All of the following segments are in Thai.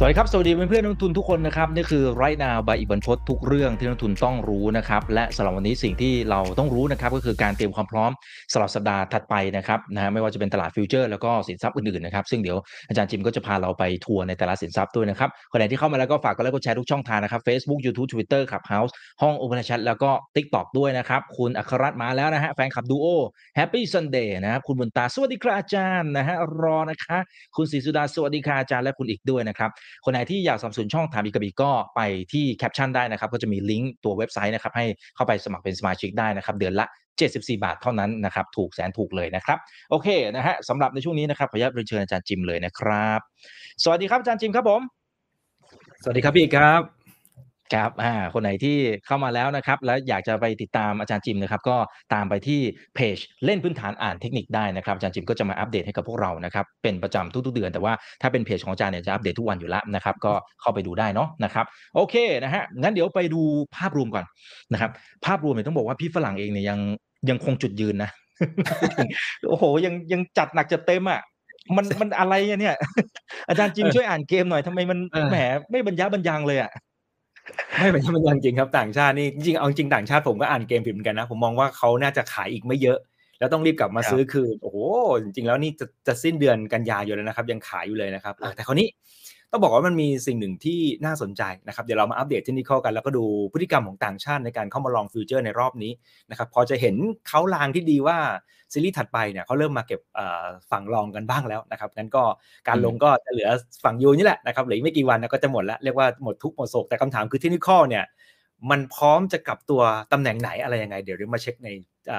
สวัสดีครับ สวัสดีเพื่อนๆนักลงทุนทุกคนนะครับนี่คือ Right Now by อิกบรรพต ทุกเรื่องที่นักลงทุนต้องรู้นะครับและสำหรับวันนี้สิ่งที่เราต้องรู้นะครับก็คือการเตรียมความพร้อมสำหรับสัปดาห์ถัดไปนะครับนะฮะไม่ว่าจะเป็นตลาด future แล้วก็สินทรัพย์อื่นๆนะครับซึ่งเดี๋ยวอาจารย์จิมก็จะพาเราไปทัวร์ในแต่ละสินทรัพย์ด้วยนะครับคนไหนที่เข้ามาแล้วก็ฝากกดไลค์กดแชร์ทุกช่องทางนะครับ Facebook YouTube Twitter Clubhouse ห้อง Open Chat แล้วก็ TikTok ด้วยนะครับคุณอัครรัตน์มาแล้วนะฮะแฟนคลับดูโอ Happy Sunday นะครับคุณบุญตาสวัสดีครับอาจารย์นะฮะรอนะคะคุณศรีสุดาสวัสดีค่ะอาจารย์และคุณอีกด้วยนะครับคนไหนที่อยากสนับสนุนช่องถามอีกกระบี่ก็ไปที่แคปชั่นได้นะครับก็จะมีลิงก์ตัวเว็บไซต์นะครับให้เข้าไปสมัครเป็นสมาชิกได้นะครับเดือนละ 74 บาทเท่านั้นนะครับถูกแสนถูกเลยนะครับโอเคนะฮะสำหรับในช่วงนี้นะครับขออนุญาตเรียนเชิญอาจารย์จิมเลยนะครับ สวัสดีครับอาจารย์จิมครับผม สวัสดีครับพี่ครับ ครับอ่าคนไหนที่เข้ามาแล้วนะครับ แล้วอยากจะไปติดตามอาจารย์จิมนะครับ ก็ตามไปที่เพจเล่นพื้นฐานอ่านเทคนิคได้นะครับอาจารย์จิมก็จะมาอัปเดตให้กับพวกเรานะครับ เป็นประจำทุกๆเดือน แต่ว่าถ้าเป็นเพจของอาจารย์เนี่ยจะอัปเดตทุกวันอยู่แล้วนะครับ ก็เข้าไปดูได้เนาะนะครับ โอเคนะฮะงั้นเดี๋ยวไปดูภาพรวมก่อนนะครับ ภาพรวมเนี่ยต้องบอกว่าพี่ฝรั่งเองเนี่ยยังยังคงจุดยืนนะโอ้โหยังยังจัดหนักจัดเต็มอะมันมันอะไรอะเนี่ย อาจารย์จิมช่วยอ่านเกมหน่อยทำไมมันเออแหมไม่บันยะบันยังเลยอะ ไม่เป็นมันจริงครับต่างชาตินี่จริงๆเอาจริงต่างชาติผมก็อ่านเกมผิดเหมือนกันนะ ผมมองว่าเขาน่าจะขายอีกไม่เยอะ แล้วต้องรีบกลับมาครับซื้อคืนโอ้โหจริงๆแล้วนี่จะจะสิ้นเดือนกันยายนแล้วนะครับ ยังขายอยู่เลยนะครับอะแต่คราวนี้ ต้องบอกว่ามันมีสิ่งหนึ่งที่น่าสนใจนะครับเดี๋ยวเรามาอัปเดตเทคนิคกันแล้วก็ดูพฤติกรรมของต่างชาติในการเข้ามา long future ในรอบนี้นะครับพอจะเห็นเขาลางที่ดีว่าซีรีส์ถัดไปเนี่ยเขาเริ่มมาเก็บเอ่อฝั่งรองกันบ้างแล้วนะครับงั้นก็การลงก็จะเหลือฝั่งยูนี่แหละนะครับเหลืออีกไม่กี่วันนะก็จะหมดแล้วเรียกว่าหมดทุกข์หมดโศกแต่คำถามคือเทคนิคเนี่ยมันพร้อมจะกลับตัวตำแหน่งไหนอะไรยังไง เดี๋ยวเรามาเช็คใน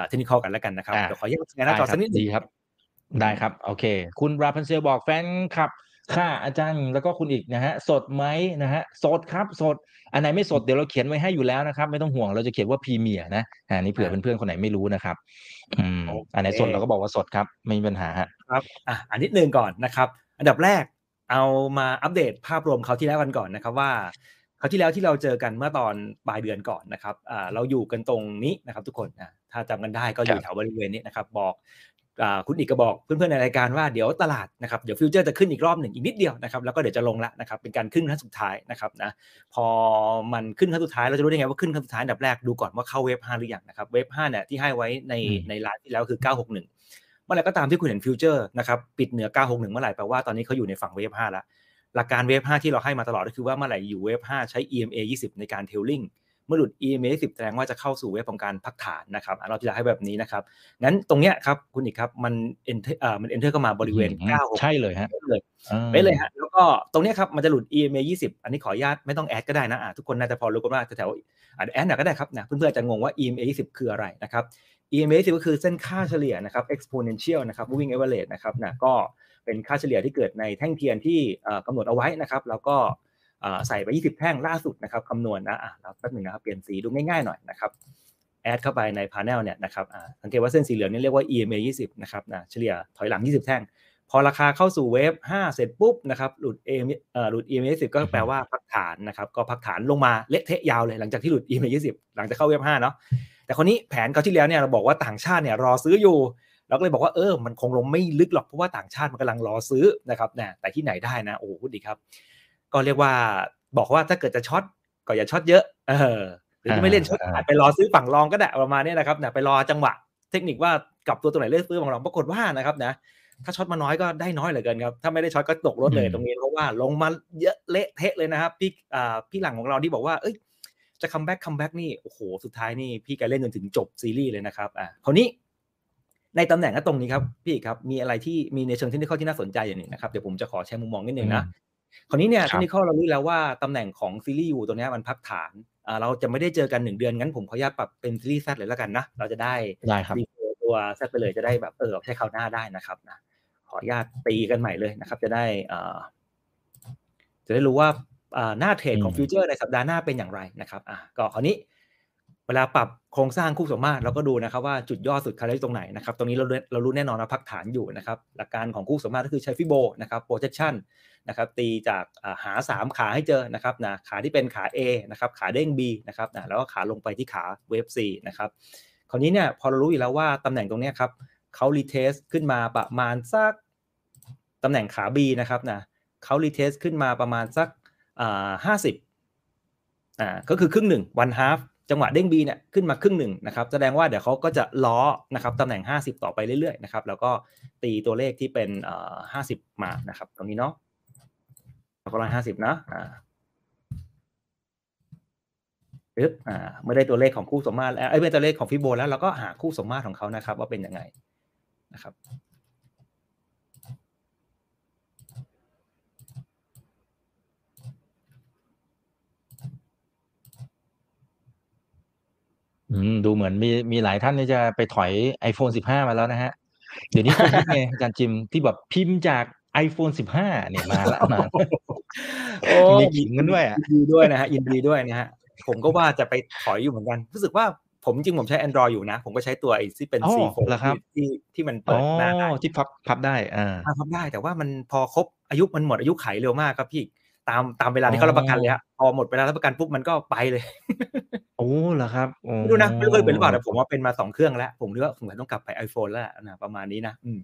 เทคนิคกันแล้วกันนะครับอ่าเดี๋ยวขอแยกงานหน้าจอสักนิดหนึดีงครับ ได้ครับ โอเค คุณราพันเซลบอกแฟนครับ ค่ะอาจารย์แล้วก็คุณอีกนะฮะสดไหมนะฮะสดครับสด อันไหนไม่สดเดี๋ยวเราเขียนไว้ให้อยู่แล้วนะครับ ไม่ต้องห่วงเราจะเขียนว่า premiere นะอ่านี่เผื่อเพื่อนๆคนไหนไม่รู้นะครับ อืมอันไหนสดเราก็บอกว่าสดครับ ไม่มีปัญหาฮะครับอะอันนิดนึงก่อนนะครับ อันดับแรกเอามาอัปเดตภาพรวมคราวที่แล้วกันก่อนนะครับว่าคราวที่แล้วที่เราเจอกันเมื่อตอนปลายเดือนก่อนนะครับอ่าเราอยู่กันตรงนี้นะครับ ทุกคนนะถ้าจำกันได้ก็อยู่ครับแถวบริเวณนี้นะครับ บอกอ่า คุณอิกก็บอกเพื่อนๆในรายการว่าเดี๋ยวตลาดนะครับเดี๋ยว future จะขึ้นอีกรอบหนึ่งอีกนิดเดียวนะครับแล้วก็เดี๋ยวจะลงละนะครับเป็นการขึ้นครั้งสุดท้ายนะครับนะพอมันขึ้นครั้งสุดท้ายเราจะรู้ได้ไงว่าขึ้นครั้งสุดท้ายอันดับแรกดูก่อนว่าเข้า wave 5หรือยังนะครับ wave 5เนี่ยที่ให้ไว้ในอืมในไลฟ์ที่แล้วคือ 961 เมื่อไหร่ก็ตามที่คุณเห็น future นะครับปิดเหนือ 961 เมื่อไหร่แปลว่าตอนนี้เขาอยู่ในฝั่ง wave 5แล้วหลักการ wave 5ที่เราให้มาตลอดก็คือว่าเมื่อไหร่อยู่ wave 5ใช้ EMA 20 ในการ trailing เมื่อหลุด EMA 10แสดงว่าจะเข้าสู่ wave ของการพักฐานนะครับอะเราจะให้แบบนี้นะครับงั้นตรงเนี้ยครับคุณอิกครับมัน enter เอ่อมัน enter เข้ามาบริเวณอืม96ใช่เลยฮะเลยอ่าไปเลยฮะแล้วก็ตรงเนี้ยครับมันจะหลุด EMA 20 อันนี้ขออนุญาตไม่ต้องแอดก็ได้นะอะทุกคนน่าจะพอรู้กันว่าแถวๆอะแอดหน่อยก็ได้ครับนะเพื่อนๆอาจจะงงว่า EMA 20 คืออะไรนะครับ EMA 10ก็คือเส้นค่าเฉลี่ยนะครับ exponential นะครับ moving average นะครับนะก็เป็นค่าเฉลี่ยที่เกิดในแท่งเทียนที่เอ่อกำหนดเอาไว้นะครับ แล้วก็เอ่อ ใส่ไป 20 แท่งล่าสุดนะครับคำนวณนะอะแล้วแป๊บหนึ่งนะครับเปลี่ยนสีดูง่ายๆหน่อยนะครับแอดเข้าไปใน panel เนี่ยนะครับสังเกตว่าเส้นสีเหลืองนี่เรียกว่า EMA 20 นะครับนะเฉลี่ยถอยหลัง 20 แท่ง พอราคาเข้าสู่ wave 5 เสร็จปุ๊บนะครับหลุด EMA เอหลุด EMA 10ก็แปลว่าพักฐานนะครับก็พักฐานลงมาเละเทะยาวเลยหลังจากที่หลุด EMA 20 หลังจากเข้า wave 5เนาะแต่คราวนี้แผนคราวที่แล้วเนี่ยเราบอกว่าต่างชาติเนี่ยรอซื้ออยู่เราก็เลยบอกว่าเออมันคงลงไม่ลึกหรอกเพราะว่าต่างชาติมันกำลังรอซื้อนะครับนะแต่ที่ไหนได้นะโอ้โหโชคดีครับ ก็เรียกว่าบอกว่าถ้าเกิดจะ short ก็อย่า short เยอะเออหรือจะไม่เล่น short อ่าอาจไปรอซื้อฝั่ง long ก็ได้ประมาณเนี้ยนะครับนะไปรอจังหวะเทคนิคว่ากลับตัวตัวไหนเลือกซื้อฝั่ง long ปรากฏว่านะครับนะถ้า short มาน้อยก็ได้น้อยเหลือเกินครับ ถ้าไม่ได้ short ก็ตกรถเลยอืมตรงนี้เพราะว่าลงมาเยอะเละเทะเลยนะครับพี่อ่าพี่หรั่งของเราที่บอกว่าเอ้ยจะ comeback comeback นี่โอ้โหสุดท้ายนี่พี่แกเล่นจนถึงจบซีรีส์เลยนะครับอ่าคราวนี้ในตำแหน่งก็ตรงนี้ครับพี่ครับมีอะไรที่มีในเชิงเทคนิคที่น่าสนใจอย่างหนึ่งนะครับเดี๋ยวผมจะขอแชร์มุมมองนิดนึงนะ คราวนี้เนี่ยครับเทบคนิคเรารู้แล้วว่าตำแหน่งของ series U ตัวเนี้ยมันพักฐานอ่าเราจะไม่ได้เจอกันหนึ่งเดือนงั้นผมขออนุญาตปรับเป็น series Z เลยแล้วกันนะ เราจะได้ได้ครับ refer ตัว Z ไปเลยจะได้แบบเออใช้คราวหน้าได้นะครับนะขออนุญาตตีกันใหม่เลยนะครับ จะได้เอ่อจะได้รู้ว่าอ่าหน้าเทรดของอืมฟิวเจอร์ในสัปดาห์หน้าเป็นอย่างไรนะครับอะก็คราวนี้เวลาปรับโครงสร้างคู่สมมาตรเราก็ดูนะครับว่าจุดย่อสุดคาร์ที่ตรงไหนนะครับตรงนี้เราเรารู้แน่นอนว่าพักฐานอยู่นะครับหลักการของคู่สมมาตรก็คือใช้ Fibo นะครับ projection นะครับตีจากอ่าหา 3 ขาให้เจอนะครับนะขาที่เป็นขา A นะครับขาเด้ง B นะครับนะแล้วก็ขาลงไปที่ขาเวฟ C นะครับคราวนี้เนี่ยพอเรารู้อยู่แล้วว่าตำแหน่งตรงนี้ครับเขา retrace ขึ้นมาประมาณสักตำแหน่งขา B นะครับนะเขา retrace ขึ้นมาประมาณสักห้าสิบอ่าก็คือครึ่งหนึ่ง one half จังหวะเด้ง B เนี่ยขึ้นมาครึ่งหนึ่งนะครับแสดงว่าเดี๋ยวเขาก็จะล้อนะครับตำแหน่ง 50 ต่อไปเรื่อยๆนะครับแล้วก็ตีตัวเลขที่เป็น 50 มานะครับตรงนี้เนาะ ประมาณ50นะอ่าปึ๊บอ่าเมื่อได้ตัวเลขของคู่สมมาตรแล้วเอ้ยเป็นตัวเลขของฟิโบแล้วเราก็หาคู่สมมาตรของเขานะครับ ว่าเป็นยังไงนะครับอืมดูเหมือนมีมีหลายท่านที่จะไปถอย iPhone 15 มาแล้วนะฮะ เดี๋ยวนี้คนคิดไงอาจารย์จิมที่แบบพิมพ์จาก iPhone 15 เนี่ยมาแล้วมาโอ้มีขิงกันด้วยอะยินดีด้วยนะฮะยินดีด้วยนะฮะผมก็ว่าจะไปถอยอยู่เหมือนกัน รู้สึกว่าผมจริงผมใช้ Android อยู่นะ ผมก็ใช้ตัวไอ้ที่เป็นอ๋อ C4 เหรอครับที่ที่มันอ๋เปิอดหน้าได้ที่พับพับได้อ่าอ่าทำได้แต่ว่ามันพอครบอายุมันหมดอายุไขเร็วมากครับพี่ตามตามเวลาที่เขารับประกันเลยฮะพอหมดเวลารับประกันปุ๊บมันก็ไปเลย โอ้ เหรอครับโอ้ไม่รู้นะ ไม่รู้เคยเป็นหรือเปล่าแต่ผมว่าเป็นมาสองเครื่องแล้ว ผมนึกว่าสงสัยต้องกลับไป iPhone แล้วนะประมาณนี้นะ อืม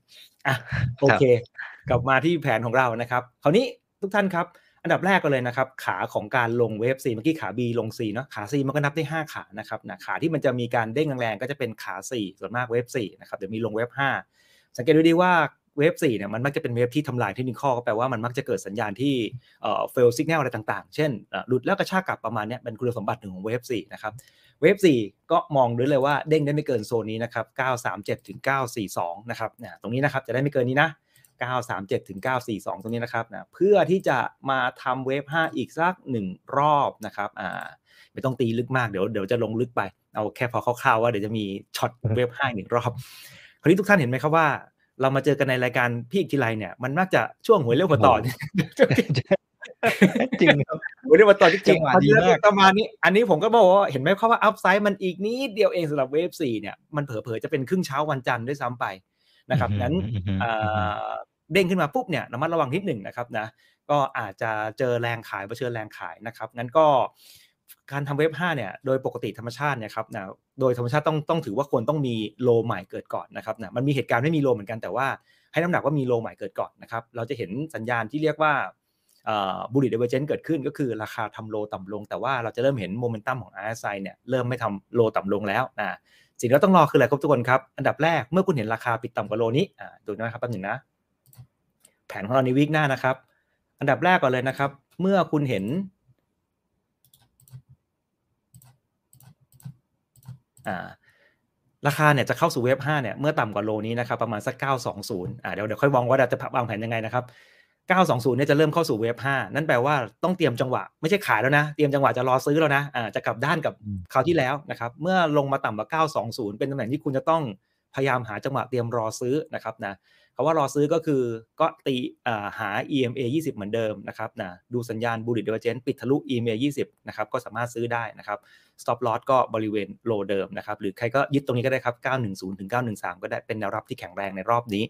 อะโอเค กลับมาที่แผนของเรานะครับ คราวนี้ทุกท่านครับ อันดับแรกก็เลยนะครับ ขาของการลงเวฟ C เมื่อกี้ขา B ลง C เนาะขา C มันก็นับได้ 5 ขานะครับนะขาที่มันจะมีการเด้งแรงๆก็จะเป็นขา 4 ส่วนมากเวฟ4นะครับเดี๋ยวมีลงเวฟ5สังเกตดูดีว่า เวฟ4เนี่ยมันมักจะเป็นเวฟที่ทำลายเทคนิคก็แปลว่ามันมักจะเกิดสัญญาณที่เอ่อ fail signal อะไรต่างๆ เช่นเอ่อหลุดแล้วกระชากกลับประมาณเนี้ยเป็นคุณสมบัติหนึ่งของ wave 4นะครับ wave 4ก็มองด้วยเลยว่าเด้งได้ไม่เกินโซนนี้นะครับ937ถึง942นะครับเนี่ยตรงนี้นะครับจะได้ไม่เกินนี้นะ937ถึง942 ตรงนี้นะครับนะเพื่อที่จะมาทำ wave 5 อีกสัก 1 รอบนะครับอ่าไม่ต้องตีลึกมากเดี๋ยวเดี๋ยวจะลงลึกไป เอาแค่พอคร่าวๆว่าเดี๋ยวจะมี short wave 5อีกหนึ่งรอบ คราวนี้ทุกท่านเห็นไหมครับว่า เรามาเจอกันในรายการพี่อีกทีไรเนี่ย มันมักจะช่วงหวยเร็วกว่าต่อเนี่ยจริงครับหวยเร็วกว่าต่อจริงจังหวะดีมากประมาณนี้ อันนี้ผมก็บอกว่าเห็นไหมครับว่าอัพไซด์มันอีกนิดเดียวเองสำหรับเวฟ4เนี่ยมันเผลอๆจะเป็นครึ่งเช้าวันจันทร์ด้วยซ้ำไปนะครับงั้นอือฮึเอ่อเด้งขึ้นมาปุ๊บเนี่ยระมัดระวังนิดหนึ่งนะครับนะก็อาจจะเจอแรงขายเผชิญแรงขายนะครับงั้นก็ การทำเว็บ5เนี่ยโดยปกติธรรมชาติเนี่ยครับนะโดยธรรมชาติต้องต้องถือว่าควรต้องมี low ใหม่เกิดก่อนนะครับนะมันมีเหตุการณ์ไม่มี low เหมือนกันแต่ว่าให้น้ำหนักว่ามี low ใหม่เกิดก่อนนะครับเราจะเห็นสัญญาณที่เรียกว่า bullish divergence เกิดขึ้นก็คือราคาทำ low ต่ำลง แต่ว่าเราจะเริ่มเห็นโมเมนตัมของ RSI เนี่ยเริ่มไม่ทำ low ต่ำลงแล้วนะสิ่งที่เราต้องรอคืออะไรครับทุกคนครับ อันดับแรกเมื่อคุณเห็นราคาปิดต่ำกว่า low นี้ดูนะครับแป๊บหนึ่งนะ แผนของเราใน week หน้านะครับ อันดับแรกก่อนเลยนะครับ เมื่อคุณเห็น อ่าราคาเนี่ยจะเข้าสู่เวฟ5เนี่ยเมื่อต่ำกว่าโลนี้นะครับประมาณสัก 920อ่าเดี๋ยวเดี๋ยวค่อยวางว่าเราจะวางแผนยังไงนะครับ 920เนี่ยจะเริ่มเข้าสู่เวฟ5นั่นแปลว่าต้องเตรียมจังหวะไม่ใช่ขายแล้วนะ เตรียมจังหวะจะรอซื้อแล้วนะอ่าจะกลับด้านกับอืมคราวที่แล้วนะครับเมื่อลงมาต่ำกว่า 920 เป็นตำแหน่งที่คุณจะต้อง พยายามหาจังหวะเตรียมรอซื้อนะครับนะคำว่ารอซื้อก็คือก็ตีหา EMA 20 เหมือนเดิมนะครับนะดูสัญญาณ bullish divergence ปิดทะลุ EMA 20นะครับก็สามารถซื้อได้นะครับ stop loss ก็บริเวณโลเดิมนะครับหรือใครก็ยึดตรงนี้ก็ได้ครับ 910 ถึง 913 ก็ได้เป็นแนวรับที่แข็งแรงในรอบนี้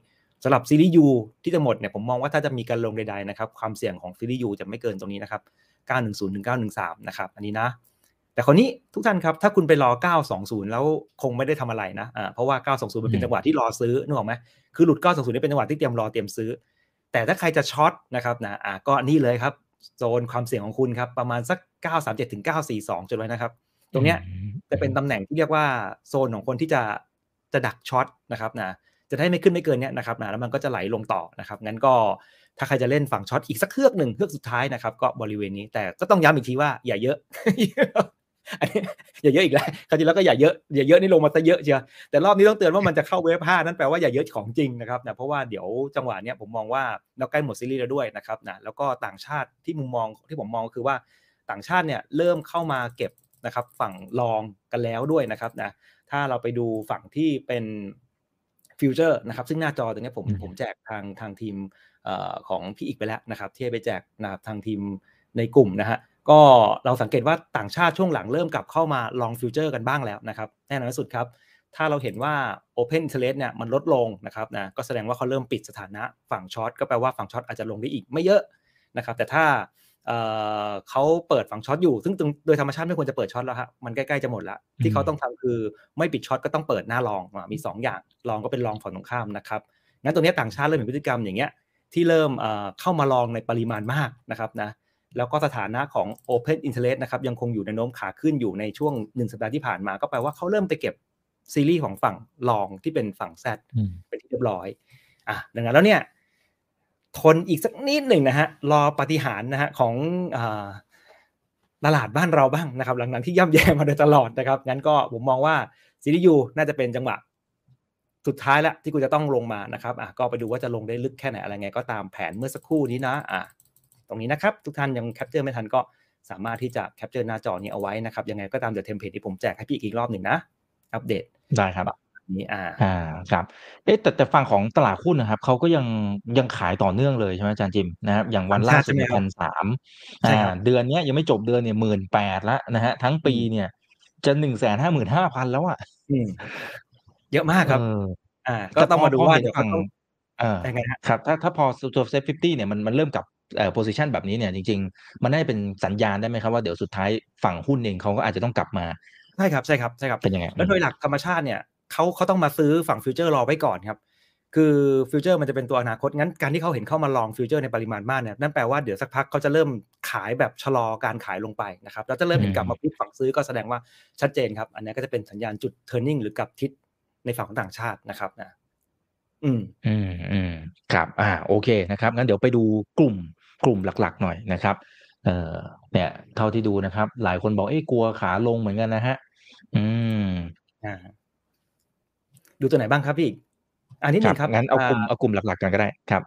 สำหรับซีรีส์ U ที่จะหมดเนี่ยผมมองว่าถ้าจะมีการลงใดๆนะครับความเสี่ยงของซีรีส์ U จะไม่เกินตรงนี้นะครับ 910 ถึง 913 นะครับอันนี้นะ แต่คนนี้ทุกท่านครับ ถ้าคุณไปรอ 920 แล้วคงไม่ได้ทำอะไรนะอ่าเพราะว่า 920 มันเป็นจังหวะที่รอซื้อนึกออกไหมคือหลุด 920 นี่เป็นจังหวะที่เตรียมรอเตรียมซื้อ แต่ถ้าใครจะ short นะครับนะอ่าก็นี่เลยครับโซนความเสี่ยงของคุณครับ ประมาณสัก 937ถึง942จุดไว้นะครับ ตรงเนี้ยจะเป็นตำแหน่งที่เรียกว่าโซนของคนที่จะจะดัก short นะครับนะจะได้ไม่ขึ้นไม่เกินเนี้ยนะครับนะแล้วมันก็จะไหลลงต่อนะครับงั้นก็ถ้าใครจะเล่นฝั่ง short อีกสักเครือกหนึ่งเครือกสุดท้ายนะครับ ก็บริเวณนี้แต่ก็ต้องย้ำอีกทีว่าอย่าเยอะ อันนี้อย่าเยอะอีกแล้วคราวที่แล้วก็อย่าเยอะอย่าเยอะนี่ลงมาซะเยอะเชียวแต่รอบนี้ต้องเตือนว่ามันจะเข้า wave ห้านั่นแปลว่าอย่าเยอะของจริงนะครับนะเพราะว่าเดี๋ยวจังหวะเนี้ยผมมองว่าเราใกล้หมดซีรีส์แล้วด้วยนะครับนะแล้วก็ต่างชาติที่มุมมองที่ผมมองคือว่าต่างชาติเนี่ยเริ่มเข้ามาเก็บนะครับฝั่ง long กันแล้วด้วยนะครับนะถ้าเราไปดูฝั่งที่เป็นฟิวเจอร์นะครับซึ่งหน้าจอตรงเนี้ยผมอืมผมแจกทางทางทีมเอ่อของพี่อีกไปแล้วนะครับ ที่ให้ไปแจกนะครับทางทีมในกลุ่มนะฮะ ก็เราสังเกตว่าต่างชาติช่วงหลังเริ่มกลับเข้ามา long futures กันบ้างแล้วนะครับแน่นอนที่สุดครับ ถ้าเราเห็นว่า Open Interest เนี่ยมันลดลงนะครับนะก็แสดงว่าเขาเริ่มปิดสถานะฝั่ง short ก็แปลว่าฝั่ง short อาจจะลงได้อีกไม่เยอะนะครับแต่ถ้าเขาเปิดฝั่ง short อยู่ ซึ่งโดยธรรมชาติไม่ควรจะเปิด short แล้วฮะมันใกล้ๆจะหมดละที่เขาต้องทำคือไม่ปิด short ก็ต้องเปิดหน้า long มีสองอย่าง long ก็เป็น long ฝั่งตรงข้ามนะครับงั้นตรงนี้ต่างชาติเริ่มเห็นพฤติกรรมอย่างเงี้ยที่เริ่มเข้ามา long ในปริมาณมากนะครับนะ แล้วก็สถานะของ Open Interest นะครับยังคงอยู่ในโน้มขาขึ้นอยู่ในช่วงหนึ่งสัปดาห์ที่ผ่านมา ก็แปลว่าเขาเริ่มไปเก็บซีรีส์ของฝั่ง long ที่เป็นฝั่ง Z อืมเป็นที่เรียบร้อยอะดังนั้นแล้วเนี่ยทนอีกสักนิดหนึ่งนะฮะรอปาฏิหารย์นะฮะของอาตลาดบ้านเราบ้างนะครับหลังๆที่ย่ำแย่มาโดยตลอดนะครับงั้นก็ผมมองว่าซีรีส์ U น่าจะเป็นจังหวะสุดท้ายแล้วที่กูจะต้องลงมานะครับอะก็ไปดูว่าจะลงได้ลึกแค่ไหนอะไรไงก็ตามแผนเมื่อสักครู่นี้นะอะ ตรงนี้นะครับ ทุกท่านยัง capture ไม่ทันก็สามารถที่จะ capture หน้าจอนี้เอาไว้นะครับ ยังไงก็ตามเดี๋ยวเทมเพลตที่ผมแจกให้พี่อีกรอบหนึ่งนะ อัปเดตได้ครับนี้อ่าอ่าครับเอ๊ะแต่แต่ฝั่งของตลาดหุ้นนะครับเขาก็ยังยังขายต่อเนื่องเลยใช่ไหมอาจารย์จิมนะครับอย่างวันล่าสุดเนี่ยใช่พัไหมนครับสามใช่อ่าครับเดือนเนี้ยยังไม่จบเดือนเนี่ยหมื่นแปดละนะฮะทั้งปีเนี่ยจะหนึ่งแสนห้าหมื่นห้าพันแล้วอะอืมเยอะมากครับเอออ่า ก็ต้องมาดูพว่าห็นเดี๋ยวฝั่เขางต้องเออยังไงฮะครับถ้าถ้าพอตัวเซฟฟิตี้เนี่ยมันมันเริ่มกลับเอ่อ โพซิชันแบบนี้เนี่ยจริง ๆ มันได้เป็นสัญญาณได้ไหมครับว่าเดี๋ยวสุดท้ายฝั่งหุ้นเองเขาก็อาจจะต้องกลับมาใช่ครับใช่ครับใช่ครับเป็นยังไงแล้วโดยหลักธรรมชาติเนี่ยเขาเขาต้องมาซื้อฝั่งฟิวเจอร์รอไว้ก่อนครับคือฟิวเจอร์มันจะเป็นตัวอนาคตงั้นการที่เขาเห็นเข้ามา long futures ในปริมาณมากเนี่ยนั่นแปลว่าเดี๋ยวสักพักเขาจะเริ่มขายแบบชะลอการขายลงไปนะครับแล้วจะเริ่มเห็นกลับมาพลิกฝั่งซื้อก็แสดงว่าชัดเจนครับ อันนี้ก็จะเป็นสัญญาณจุด turning หรือกลับทิศในฝั่งของต่างชาตินะครับนะอืมอืมอืมครับ อ่า โอเคนะครับ งั้นเดี๋ยวไปดูกลุ่ม กลุ่มหลักๆ หน่อยนะครับเอ่อเนี่ยเท่าที่ดูนะครับ หลายคนบอกเอ้กลัวขาลงเหมือนกันนะฮะ อืมอ่าดูตัวไหนบ้างครับพี่อีกอันนี้หครันึ่บงครับงั้นเอากลุ่มอ่าเอากลุ่มหลักๆกันก็ได้ครับ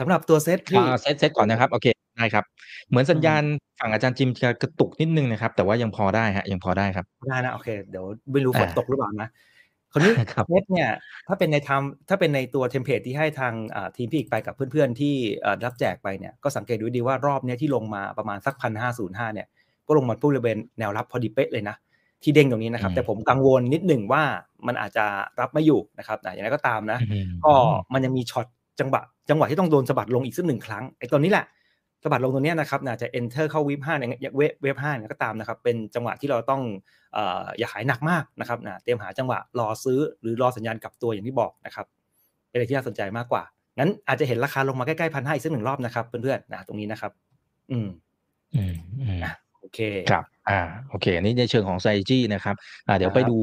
สำหรับตัวเซตพี่อ่าเซตเซตก่อนนะครับโอเคได้ครับ เหมือนสัญญาณฝั่งอาจารย์จิมจะกระตุกนิดนึงนะครับ แต่ว่ายังพอได้ฮะยังพอได้ครับได้นะโอเค เดี๋ยวไม่รู้ฝนอ่าตกหรือเปล่านะ คนนี้ครับเน็ตเนี่ยถ้าเป็นในทำถ้าเป็นในตัวเทมเพลตที่ให้ทางอ่าทีมพี่อีกไปกับเพื่อนๆที่เอ่อรับแจกไปเนี่ยก็สังเกตดูดีว่ารอบเนี้ยที่ลงมาประมาณสักพันห้าศูนย์ห้าเนี่ยก็ลงมาบริเวณแนวรับพอดีเป๊ะเลยนะที่เด้งตรงนี้นะครับอืมแต่ผมกังวลนิดหนึ่งว่ามันอาจจะรับไม่อยู่นะครับแต่อย่างไรก็ตามนะอืมก็มันยังมีช็อตจังหวะจังหวะที่ต้องโดนสะบัดลงอีกสักหนึ่งครั้งไอ้ตัวนี้แหละ สะบัดลงตัวเนี้ยนะครับน่าจะ enter เข้า wave ห้าเนี่ย wave wave ห้าเนี่ยก็ตามนะครับ เป็นจังหวะที่เราต้องเอ่ออย่าขายหนักมากนะครับนะเตรียมหาจังหวะรอซื้อหรือรอสัญญาณกลับตัวอย่างที่บอกนะครับ เป็นอะไรที่น่าสนใจมากกว่า งั้นอาจจะเห็นราคาลงมาใกล้ๆพันห้าอีกสักหนึ่งรอบนะครับเพื่อนๆนะตรงนี้นะครับ อืม อืมอืมโอเคครับ อ่า โอเค อันนี้ในเชิงของไซจี้นะครับ อ่า เดี๋ยวครับไปดู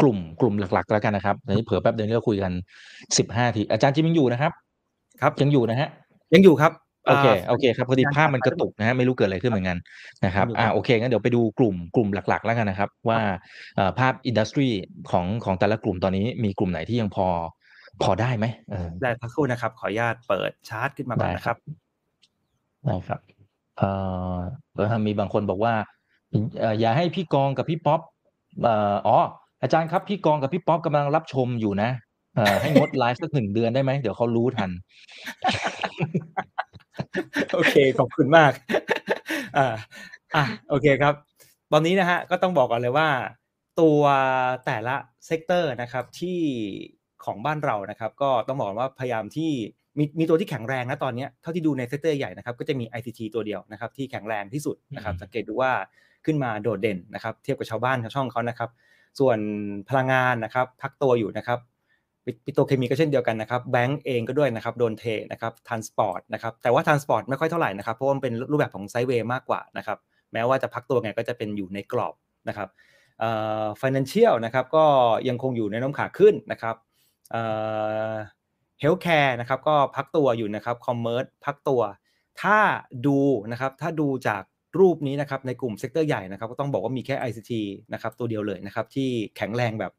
กลุ่มกลุ่มหลักๆ แล้วกันนะครับเดี๋ยวนี้เผื่อแป๊บเดียวเราคุยกันสิบห้าทีอาจารย์จิมยังอยู่นะครับ ครับยังอยู่นะฮะยังอยู่ครับ โอเคาโอเคครับพอดีภาพมันกระตุกนะฮะไม่รู้เกิดอะไรขึ้นเหมือนกันนะครับอยู่ครับอ่าโอเคงั้นเดี๋ยวไปดูกลุ่มกลุ่มหลัก ๆ แล้วกันนะครับ ว่าเอ่อภาพ industry ของของแต่ละกลุ่มตอนนี้มีกลุ่มไหนที่ยังพอพอได้ไหมเออได้พักครู่นะครับ ขออนุญาตเปิดชาร์ตขึ้นมาก่อนนะครับได้ครับเอ่อแล้วมีบางคนบอกว่าเอ่ออย่าให้พี่กองกับพี่ป๊อปเอ่ออ๋ออาจารย์ครับพี่กองกับพี่ป๊อปกำลังรับชมอยู่นะเอ่อให้งดไลฟ์สักหนึ่งเดือนได้ไหมเดี๋ยวเขารู้ทัน โอเค ขอบคุณมาก อ่า อะ โอเคครับ ตอนนี้นะฮะ ก็ต้องบอกก่อนเลยว่า ตัวแต่ละเซกเตอร์นะครับที่ของบ้านเรานะครับ ก็ต้องบอกว่าพยายามที่มีมีตัวที่แข็งแรงนะตอนเนี้ยเท่าที่ดูในเซกเตอร์ใหญ่นะครับ ก็จะมี ICT ตัวเดียวนะครับ ที่แข็งแรงที่สุดนะครับอืมสังเกตดูว่าขึ้นมาโดดเด่นนะครับ เทียบกับชาวบ้านชาวช่องเขานะครับ ส่วนพลังงานนะครับ พักตัวอยู่นะครับ ปิปิโตรเคมีก็เช่นเดียวกันนะครับแบงก์เองก็ด้วยนะครับโดนเทนะครับ transport นะครับแต่ว่า transport ไม่ค่อยเท่าไหร่นะครับเพราะว่ามันเป็นรูปแบบของ sideway มากกว่านะครับแม้ว่าจะพักตัวไงก็จะเป็นอยู่ในกรอบนะครับเอ่อ financial นะครับก็ยังคงอยู่ในโน้มขาขึ้นนะครับเอ่อ healthcare นะครับก็พักตัวอยู่นะครับ commerce พักตัว ถ้าดูนะครับถ้าดูจากรูปนี้นะครับในกลุ่มเซกเตอร์ใหญ่นะครับก็ต้องบอกว่ามีแค่ ICT นะครับตัวเดียวเลยนะครับที่แข็งแรงแบบ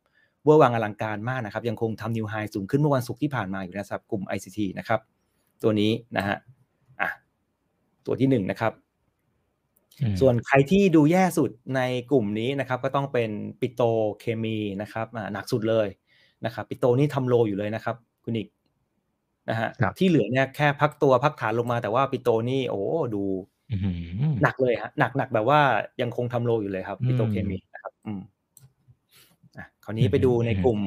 เวอร์วังอลังการมากนะครับ ยังคงทำ new high สูงขึ้นเมื่อวันศุกร์ที่ผ่านมาอยู่นะครับกลุ่ม ICT นะครับ ตัวนี้นะฮะอะตัวที่หนึ่งนะครับอืมส่วนใครที่ดูแย่สุดในกลุ่มนี้นะครับ ก็ต้องเป็นปิโตรเคมีนะครับอ่าหนักสุดเลยนะครับ ปิโตรนี่ทำ low อยู่เลยนะครับ คุณอีกนะฮะครับที่เหลือเนี่ยแค่พักตัวพักฐานลงมาแต่ว่าปิโตรนี่โอ้ดูอื้อหือหนักเลยฮะหนักหนักแบบว่ายังคงทำ low อยู่เลยครับอืมปิโตรเคมีนะครับ อืมอะ คราวนี้ไปอืมดูในอืมกลุ่ม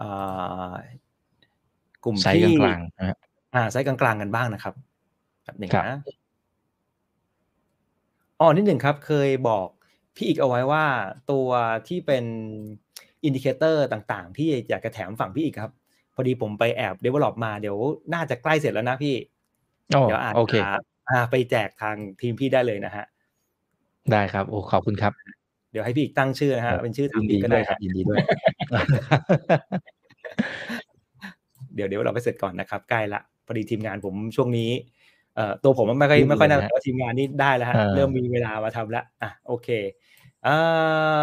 อ่ากลุ่มไซส์ที่กลางๆนะฮะอ่าไซส์กลางๆกันบ้างนะครับแบบหนึ่งครับนะอ๋อนิดหนึ่งครับ เคยบอกพี่อีกเอาไว้ว่าตัวที่เป็น indicator ต่างๆ ที่อยากจะแถมฝั่งพี่อีกครับ พอดีผมไปแอบ develop มาเดี๋ยวน่าจะใกล้เสร็จแล้วนะพี่อ๋อเดี๋ยวอาจโอเคจะอ่าไปแจกทางทีมพี่ได้เลยนะฮะ ได้ครับ โอ้ขอบคุณครับ เดี๋ยวให้พี่อีกตั้งชื่อนะฮะเป็นชื่อยิทางนพี่ดีก็ด้ได้วยคครัรับบยินดีด้วยเดี๋ยวเดี๋ยวเราไปเสร็จก่อนนะครับ ใกล้ละพอดีทีมงานผมช่วงนี้เอ่อตัวผมมันไม่ค่อยยุ่งไม่ค่อยน่าเลยนะแต่ว่าทีมงานนี่ได้แล้วฮะเออเริ่มมีเวลามาทำแล้วอะโอเคเอ่อ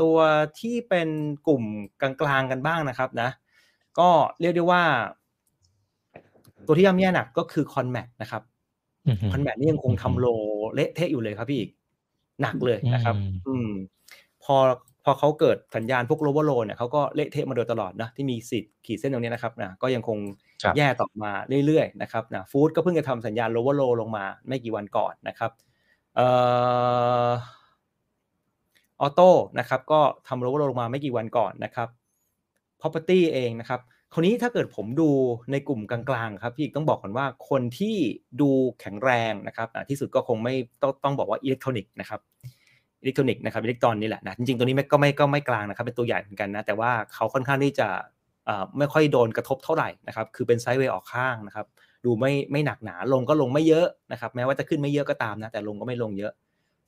ตัวที่เป็นกลุ่มกลางๆกันบ้างนะครับนะ ก็เรียกได้ว่า ตัวที่ย่ำแย่หนักก็คือ CONMAT นะครับอือฮึ CONMAT นี่ยังคงทำ low เละเทะอยู่เลยครับพี่อีก หนักเลยนะครับอืมอืมพอพอเขาเกิดสัญญาณพวก lower low เนี่ยเขาก็เละเทะมาโดยตลอดนะที่มีสิทธิ์ขีดเส้นตรงนี้นะครับนะก็ยังคงครับแย่ต่อมาเรื่อยๆนะครับนะ food ก็เพิ่งจะทำสัญญาณ lower low ลงมาไม่กี่วันก่อนนะครับเอ่อauto นะครับก็ทำ lower low ลงมาไม่กี่วันก่อนนะครับ property เองนะครับ คราวนี้ถ้าเกิดผมดูในกลุ่มกลางๆครับพี่ต้องบอกก่อนว่าคนที่ดูแข็งแรงนะครับที่สุดก็คงไม่ต้องต้องบอกว่าอิเล็กทรอนิกส์นะครับอิเล็กทรอนิกส์นะครับอิเล็กตรอนนี่แหละนะจริงๆตัวนี้ไม่ก็ไม่ก็ไม่กลางนะครับเป็นตัวใหญ่เหมือนกันนะแต่ว่าเขาค่อนข้างที่จะไม่ค่อยโดนกระทบเท่าไหร่นะครับคือเป็น sideway ออกข้างนะครับดูไม่ไม่หนักหนาลงก็ลงไม่เยอะนะครับแม้ว่าจะขึ้นไม่เยอะก็ตามนะแต่ลงก็ไม่ลงเยอะ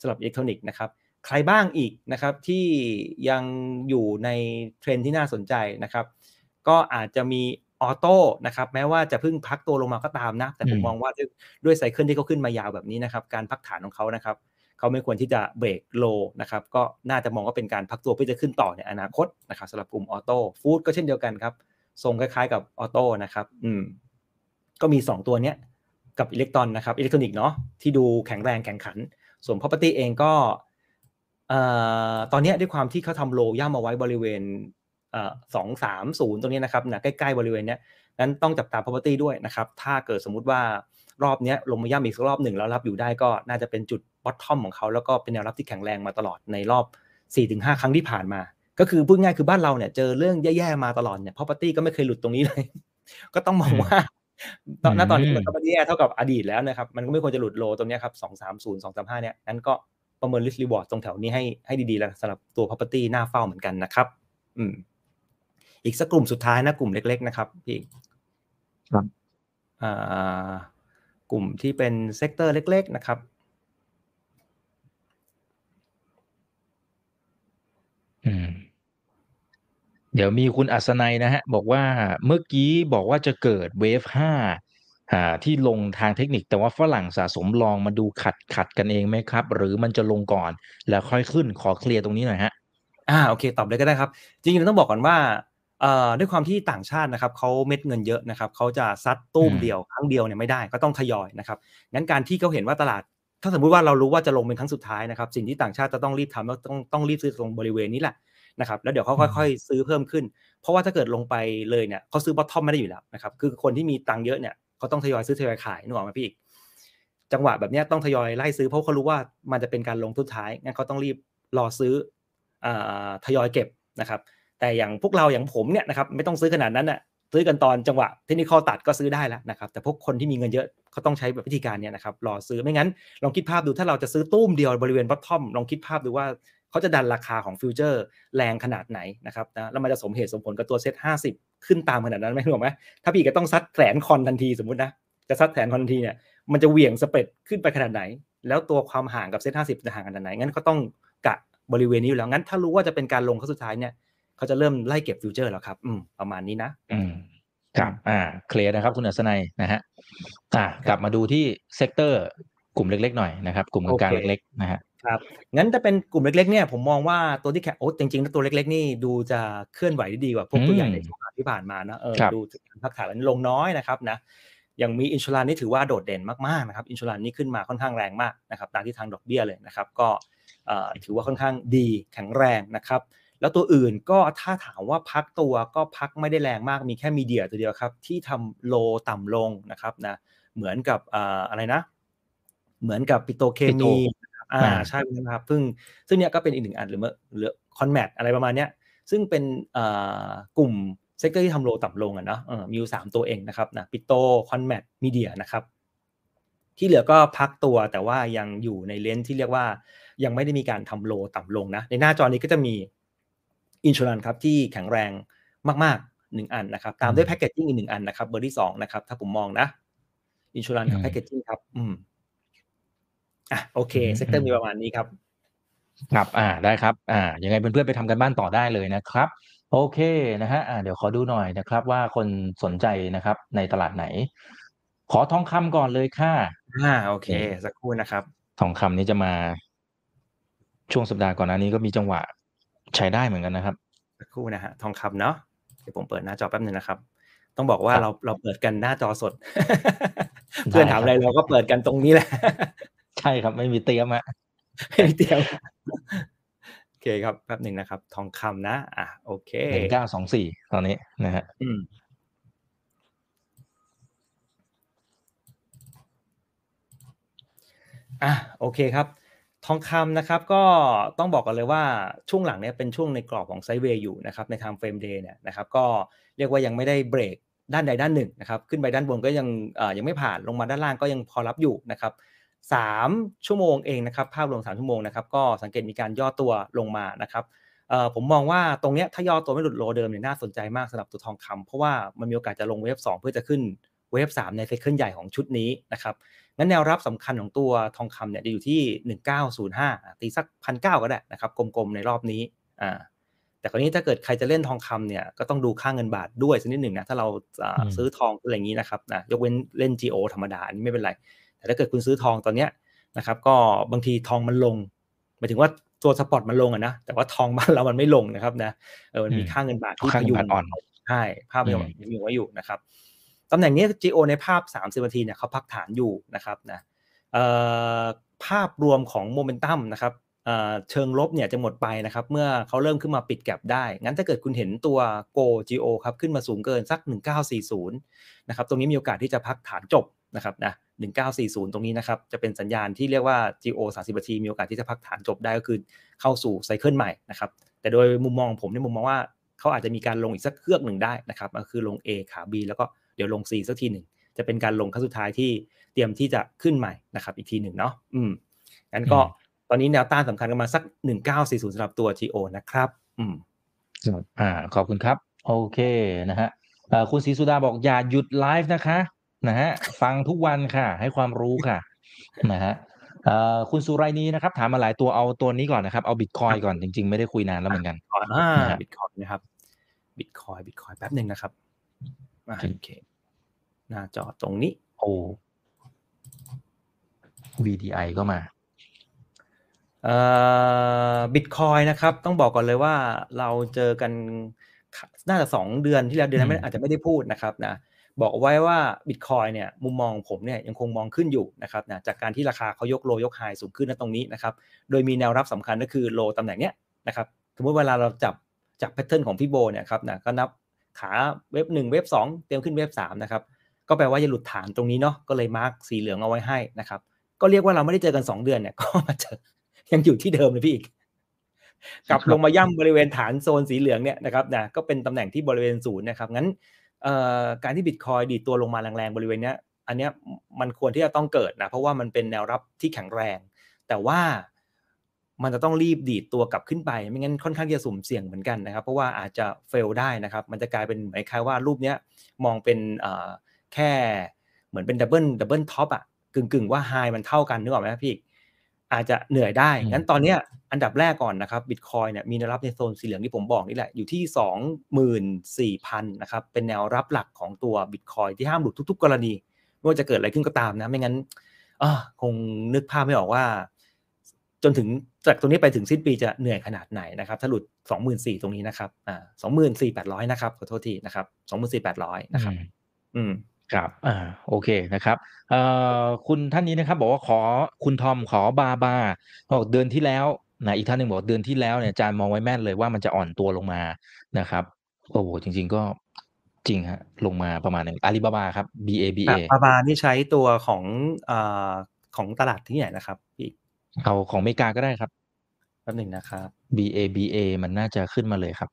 สำหรับอิเล็กทรอนิกส์นะครับใครบ้างอีกนะครับที่ยังอยู่ในเทรนที่น่าสนใจนะครับ ก็อาจจะมี auto นะครับแม้ว่าจะเพิ่งพักตัวลงมาก็ตามนะ แต่ผมอืมมองว่าด้วยด้วย cycle ที่เขาขึ้นมายาวแบบนี้นะครับการพักฐานของเขานะครับเขาไม่ควรที่จะ break low นะครับก็น่าจะมองว่าเป็นการพักตัวเพื่อจะขึ้นต่อในอนาคตนะครับสำหรับกลุ่ม auto food ก็เช่นเดียวกันครับทรงคล้ายๆกับ auto นะครับอืมก็มี 2 ตัวเนี้ยกับอิเล็กตรอนนะครับอิเล็กทรอนิกส์เนาะที่ดูแข็งแรงแข่งขัน ส่วน property เองก็เอ่อตอนเนี้ยด้วยความที่เขาทำโลย่ำเอาไว้บริเวณเอ่อ สองสามศูนย์ตรงนี้นะครับนะใกล้ๆบริเวณเนี้ยนั้นต้องจับตา property ด้วยนะครับ ถ้าเกิดสมมุติว่ารอบเนี้ยลงมาย่ำอีกสักรอบหนึ่งแล้วรับอยู่ได้ก็น่าจะเป็นจุด bottom ของเขา แล้วก็เป็นแนวรับที่แข็งแรงมาตลอดในรอบ 4-5 ครั้งที่ผ่านมา ก็คือพูดง่ายคือบ้านเราเนี่ยเจอเรื่องแย่ๆมาตลอดเนี่ย property ก็ไม่เคยหลุดตรงนี้เลย ก็ต้องมองว่าตอนณตอนนี้มันก็ไม่ได้แย่เท่ากับอดีตแล้วนะครับ มันก็ไม่ควรจะหลุด low ตรงเนี้ยครับสองสามศูนย์สองสามห้าเนี่ยนั้นก็ประเมิน risk reward ตรงแถวนี้ให้ให้ดีๆแล้วสำหรับตัว property น่าเฝ้าเหมือนกันนะครับ อืม อีกสักกลุ่มสุดท้ายนะกลุ่มเล็ก ๆ นะครับพี่ครับอ่ากลุ่มที่เป็น sector เล็ก ๆ นะครับอืมเดี๋ยวมีคุณอัศนัยนะฮะ บอกว่าเมื่อกี้บอกว่าจะเกิดเวฟห้าอ่าที่ลงทางเทคนิคแต่ว่าฝรั่งสะสมลองมาดูขัดขัดกันเองไหมครับ หรือมันจะลงก่อนแล้วค่อยขึ้นขอเคลียร์ตรงนี้หน่อยฮะอ่าโอเค ตอบเลยก็ได้ครับ จริงๆต้องบอกก่อนว่าเอ่อ ด้วยความที่ต่างชาตินะครับเขาเม็ดเงินเยอะนะครับเขาจะซัดตุ้มอืมเดียวครั้งเดียวเนี่ยไม่ได้ก็ต้องทยอยนะครับงั้นการที่เขาเห็นว่าตลาด ถ้าสมมุติว่าเรารู้ว่าจะลงเป็นครั้งสุดท้ายนะครับ สิ่งที่ต่างชาติจะต้องรีบทำแล้วต้องต้องรีบซื้อตรงบริเวณนี้แหละนะครับแล้วเดี๋ยวเขาค่อยๆซื้อเพิ่มขึ้น เพราะว่าถ้าเกิดลงไปเลยเนี่ยเขาซื้อบอททอมไม่ได้อยู่แล้วนะครับคือคนที่มีตังค์เยอะเนี่ยเขาต้องทยอยซื้อทยอยขายนึกออกไหมพี่อีกจังหวะแบบเนี้ยต้องทยอยไล่ซื้อเพราะเขารู้ว่ามันจะเป็นการลงทุนท้ายงั้นเขาต้องรีบรอซื้ออ่าทยอยเก็บนะครับ แต่อย่างพวกเราอย่างผมเนี่ยนะครับไม่ต้องซื้อขนาดนั้นน่ะซื้อกันตอนจังหวะเทคนิคอตัดก็ซื้อได้แล้วนะครับ แต่พวกคนที่มีเงินเยอะเขาต้องใช้แบบวิธีการเนี่ยนะครับรอซื้อไม่งั้น ลองคิดภาพดูถ้าเราจะซื้อตุ้มเดียวบริเวณบอททอมลองคิดภาพดูว่าเขาจะดันราคาของฟิวเจอร์แรงขนาดไหนนะครับนะแล้วมันจะสมเหตุสมผลกับตัวเซ็ตห้าสิบขึ้นตามขนาดนั้นไหมถูกไหมถ้าพี่ก็ต้องซัดแสนคอนทันทีสมมุตินะจะซัดแสนคอนทันทีเนี่ยมันจะเหวี่ยง spread ขึ้นไปขนาดไหน แล้วตัวความห่างกับเซ็ตห้าสิบจะห่างขนาดไหนงั้นก็ต้องกะบริเวณนี้อยู่แล้วงั้นถ้ารู้ว่าจะเป็นการลงครั้งสุดท้ายเนี่ย เขาจะเริ่มไล่เก็บฟิวเจอร์แล้วครับ อืมประมาณนี้นะอืมครับอ่าเคลียร์นะครับ คุณอัศนัยนะฮะอ่ากลับมาดูที่sector กลุ่มเล็กๆหน่อยนะครับ กลุ่มกลางๆ โอเคเล็กๆนะฮะครับงั้นถ้าเป็นกลุ่มเล็กๆเนี่ยผมมองว่าตัวที่แข็งโอ้จริงๆแล้วตัวเล็ก ๆ นี่ดูจะเคลื่อนไหวได้ดีกว่าพวกตัวใหญ่อืมในช่วงที่ผ่านมานะเออครับดูพักฐานแล้วลงน้อยนะครับนะอย่างมี insurance นี่ถือว่าโดดเด่นมากๆนะครับ insurance นี่ขึ้นมาค่อนข้างแรงมากนะครับตามที่ทางดอกเบี้ยเลยนะครับ ก็เอ่อถือว่าค่อนข้างดีแข็งแรงนะครับ แล้วตัวอื่นก็ถ้าถามว่าพักตัวก็พักไม่ได้แรงมากมีแค่ media ตัวเดียวครับที่ทำ lowต่ำลงนะครับนะเหมือนกับเอ่ออะไรนะ เหมือนกับปิโตรเคปิโตรมีอ่าอ่าใช่นะครับซึ่งซึ่งเนี้ยก็เป็นอีกหนึ่งอันหรือเมื่อหรือคอนแมทอะไรประมาณเนี้ยซึ่งเป็นเอ่อกลุ่มเซกเตอร์ที่ทำโลต่ำลงอะเนาะเออมีอยู่สามตัวเองนะครับนะปิโตคอนแมทมีเดียนะครับโอที่เหลือก็พักตัวแต่ว่ายังอยู่ในเลนส์ที่เรียกว่ายังไม่ได้มีการทำโลต่ำลงนะในหน้าจอนี้ก็จะมี อินชูรันครับที่แข็งแรงมากๆหนึ่งอันนะครับ ตามด้วย packaging อีกหนึ่งอันนะครับเบอร์ที่สองนะครับถ้าผมมองนะ insurance กับ packaging ครับ อืมอะโอเค sector มีประมาณนี้ครับ ครับ อ่าได้ครับ อ่ายังไงเพื่อนๆไปทำการบ้านต่อได้เลยนะครับ โอเคนะฮะอ่าเดี๋ยวขอดูหน่อยนะครับ ว่าคนสนใจนะครับ ในตลาดไหน ขอทองคำก่อนเลยค่ะอ่าโอเค สักครู่นะครับ ทองคำนี้จะมาช่วงสัปดาห์ก่อนหน้านี้ก็มีจังหวะ ใช้ได้เหมือนกันนะครับสักครู่นะฮะทองคำเนาะเดี๋ยวผมเปิดหน้าจอแป๊บหนึงนะครับ ต้องบอกว่าครับเราเราเปิดกันหน้าจอสด เพื่อนถามอะไรเราก็เปิดกันตรงนี้แหละ ใช่ครับไม่มีเตรียมอะไม่เตรียมโอเคครับแป๊บหนึ่งนะครับ ทองคำนะ อะโอเคหนึ่งเก้าสองสี่ตอนนี้นะฮะอืมอะโอเคครับ ทองคำนะครับก็ต้องบอกกันเลยว่าช่วงหลังเนี่ยเป็นช่วงในกรอบของไซเวย์อยู่นะครับในทางเฟรมเดย์เนี่ยนะครับก็เรียกว่ายังไม่ได้เบรกด้านใดด้านหนึ่งนะครับขึ้นไปด้านบนก็ยังเออยังไม่ผ่านลงมาด้านล่างก็ยังพอรับอยู่นะครับสามชั่วโมงเองนะครับภาพรวมสามชั่วโมงนะครับก็สังเกตมีการย่อตัวลงมานะครับเออผมมองว่าตรงเนี้ยถ้าย่อตัวไม่หลุดโลเดิมเนี่ยน่าสนใจมากสำหรับตัวทองคำเพราะว่ามันมีโอกาสจะลงเวฟ2เพื่อจะขึ้นเวฟ3ในไซเคิลใหญ่ของชุดนี้นะครับงั้นแนวรับสำคัญของตัวทองคำเนี่ยจะอยู่ที่ 1905อะตีสักพันเก็ได้นะครับกลมๆในรอบนี้อ่าแต่คราวนี้ถ้าเกิดใครจะเล่นทองคำเนี่ยก็ต้องดูค่าเงินบาทด้วยสักนิดหนึ่งนะถ้าเราอ่าอืมซื้อทองอะไรอย่างนี้นะครับนะยกเว้นเล่น GO ธรรมดาอันนี้ไม่เป็นไร แต่ถ้าเกิดคุณซื้อทองตอนเนี้ยนะครับก็บางทีทองมันลงหมายถึงว่าตัวสปอร์ตมันลงอะนะแต่ว่าทองบ้านเรามันไม่ลงนะครับนะเออมันมีอืมค่าเงินบาทที่ค่าเงินบาทอ่อนใช่ภาพอืยังมอยู่ไว้อยู่นะครับ ตำแหน่งนี้ GO ในภาพ 30นาทีเนี่ยเขาพักฐานอยู่นะครับนะภาพรวมของโมเมนตัมนะครับเเชิงลบเนี่ยจะหมดไปนะครับ เมื่อเขาเริ่มขึ้นมาปิดแก็บได้ งั้นถ้าเกิดคุณเห็นตัว Go GO ครับขึ้นมาสูงเกินสัก 1940 นะครับ ตรงนี้มีโอกาสที่จะพักฐานจบนะครับนะ1940 ตรงนี้นะครับ จะเป็นสัญญาณที่เรียกว่า GO 30นาทีมีโอกาสที่จะพักฐานจบได้ก็คือเข้าสู่ไซเคิลใหม่นะครับ แต่โดยมุมมองผมในยมุมมองว่าเขาอาจจะมีการลงอีกสักเครื่องหนึ่งได้นะครับก็คือลง A ขา B แล้วก็ ดี๋ยวลง C สักทีหนึ่งจะเป็นการลงครั้งสุดท้ายที่เตรียมที่จะขึ้นใหม่นะครับ อีกทีหนึ่งเนาะอืมงั้นก็อืมตอนนี้แนวต้านสำคัญกันมาสัก 1940สำหรับตัว GO นะครับ อืมครับอ่าขอบคุณครับ โอเคนะฮะเอ่อคุณศรีสุดาบอกอย่าหยุดไลฟ์นะคะนะฮะฟังทุกวันค่ะ ให้ความรู้ค่ะนะฮะเอ่อคุณสุไรนีนะครับ ถามมาหลายตัวเอาตัวนี้ก่อนนะครับ เอาบิตคอยก่อนจริงๆ ไม่ได้คุยนานแล้วเหมือนกันอ่านะฮะบิตคอยนะครับบิตคอยบิตคอยแป๊บหนึ่งนะครับอ่าโอเคโอเค หน้าจอตรงนี้ โอ้ VDI ก็มาเอ่อบิตคอยนะครับ ต้องบอกก่อนเลยว่าเราเจอกันน่าจะสองเดือนที่แล้วเดือนนั้นไม่อืมอาจจะไม่ได้พูดนะครับนะบอกเอาไว้ว่าบิตคอยเนี่ยมุมมองของผมเนี่ยยังคงมองขึ้นอยู่นะครับนะจากการที่ราคาเขายกโลยกไฮสูงขึ้นณตรงนี้นะครับ โดยมีแนวรับสำคัญก็คือโลตำแหน่งเนี้ยนะครับสมมติเวลาเราจับจากแพทเทิร์นของพี่โบเนี่ยครับนะก็นับขาเว็บหนึ่งเว็บสองเตรียมขึ้นเว็บสามนะครับ ก็แปลว่าจะหลุดฐานตรงนี้เนาะก็เลยมาร์กสีเหลืองเอาไว้ให้นะครับ ก็เรียกว่าเราไม่ได้เจอกัน 2 เดือนเนี่ยก็มาเจอยังอยู่ที่เดิมเลยพี่อีกกลับลงมาย่ำบริเวณฐานโซนสีเหลืองเนี่ยนะครับนะก็เป็นตำแหน่งที่บริเวณศูนย์นะครับงั้นการที่บิตคอยดีดตัวลงมาแรงๆบริเวณเนี้ยอันเนี้ยมันควรที่จะต้องเกิดนะเพราะว่ามันเป็นแนวรับที่แข็งแรง แต่ว่ามันจะต้องรีบดีดตัวกลับขึ้นไป ไม่งั้นค่อนข้างจะสุ่มเสี่ยงเหมือนกันนะครับ เพราะว่าอาจจะ fail ได้นะครับ มันจะกลายเป็นเหมือนคล้ายว่ารูปเนี้ยมองเป็นอ แค่เหมือนเป็น double double top อะกึ่งกึ่งๆว่า high มันเท่ากันนึกออกไหมครับพี่อาจจะเหนื่อยได้อืมงั้นตอนเนี้ยอันดับแรกก่อนนะครับบิตคอยเนี่ยมีแนวรับในโซนสีเหลืองที่ผมบอกนี่แหละ อยู่ที่ 24,000นะครับเป็นแนวรับหลักของตัวบิตคอยที่ห้ามหลุดทุก ๆ กรณี ไม่ว่าจะเกิดอะไรขึ้นก็ตามนะ ไม่งั้นอ่าคงนึกภาพไม่ออกว่า จนถึงจากตรงนี้ไปถึงสิ้นปีจะเหนื่อยขนาดไหนนะครับ ถ้าหลุด 24,000ตรงนี้นะครับอ่า24,800 นะครับขอโทษทีนะครับ 24,800 นะครับ อืมอืม ครับ อ่า โอเคนะครับ เอ่อ คุณท่านนี้นะครับ บอกว่าขอคุณทอมขอบาบาบอกเดือนที่แล้วนะอีกท่านหนึ่งบอกเดือนที่แล้วเนี่ยอาจารย์มองไว้แม่นเลยว่ามันจะอ่อนตัวลงมานะครับ โอ้โห จริง ๆ ก็จริงฮะ ลงมาประมาณหนึ่งอาลีบาบาครับ B A B A บาบานี่ใช้ตัวของอ่าของตลาดที่ไหนนะครับพี่เอาของอเมริกาก็ได้ครับแป๊บหนึ่งนะครับ B A B A มันน่าจะขึ้นมาเลยครับ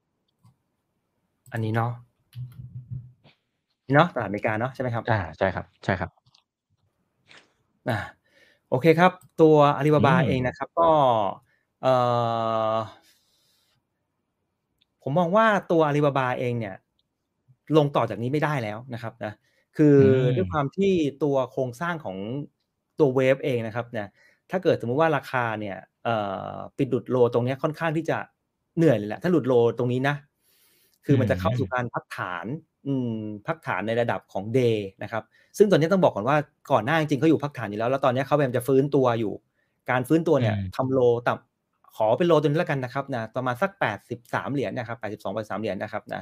อันนี้เนาะนี่ เนาะตลาดอเมริกาเนาะใช่ไหมครับอ่าใช่ครับ ใช่ครับอ่าโอเคครับ ตัวอาลีบาบาอืมเองนะครับ ก็เอ่อผมมองว่าตัวอาลีบาบาเองเนี่ย ลงต่อจากนี้ไม่ได้แล้วนะครับนะคืออมด้วยความที่ตัวโครงสร้างของตัวเวฟเองนะครับเนี่ยถ้าเกิดสมมุติว่าราคาเนี่ยเอ่อปิดหลุดโลตรงเนี้ยค่อนข้างที่จะเหนื่อยเลยแหละถ้าหลุดโลตรงนี้นะ คือมันจะเข้าสู่การพักฐานอืม พักฐานในระดับของเดย์นะครับ ซึ่งตอนนี้ต้องบอกก่อนว่าก่อนหน้าจริงๆเขาอยู่พักฐานอยู่แล้ว แล้วตอนนี้เขาพยายามจะฟื้นตัวอยู่ การฟื้นตัวเนี่ยอืมทำโลต่ำขอเป็นโลตัวนี้แล้วกันนะครับนะประมาณสัก 83 เหรียญนะครับ82 83เหรียญนะครับนะ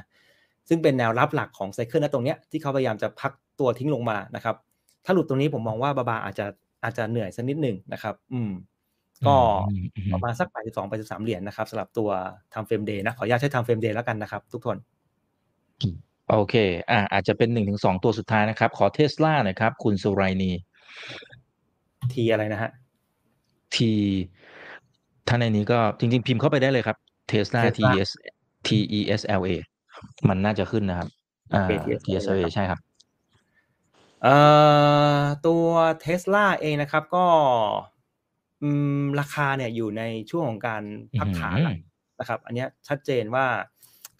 ซึ่งเป็นแนวรับหลักของไซเคิลนะตรงเนี้ยที่เขาพยายามจะพักตัวทิ้งลงมานะครับ ถ้าหลุดตรงนี้ผมมองว่าบาบาอาจจะอาจจะเหนื่อยสักนิดหนึ่งนะครับ อืม ก็อืมอืมประมาณสัก 82 83 เหรียญนะครับสำหรับตัวtimeframe day นะขออนุญาตใช้ timeframe day แล้วกันนะครับ ทุกคน โอเค อ่าอาจจะเป็นหนึ่งถึงสองตัวสุดท้ายนะครับ ขอเทสลาหน่อยครับ คุณสุไรนีทีอะไรนะฮะทีถ้าในนี้ก็จริง ๆ พิมพ์เข้าไปได้เลยครับ Tesla T Tesla S T E S L A มันน่าจะขึ้นนะครับอ่าโอเค T S L A ใช่ครับเอ่อตัวเทสลาเองนะครับ ก็อืมราคาเนี่ยอยู่ในช่วงของการพักฐานแล้วอืมนะครับ อันเนี้ยชัดเจนว่า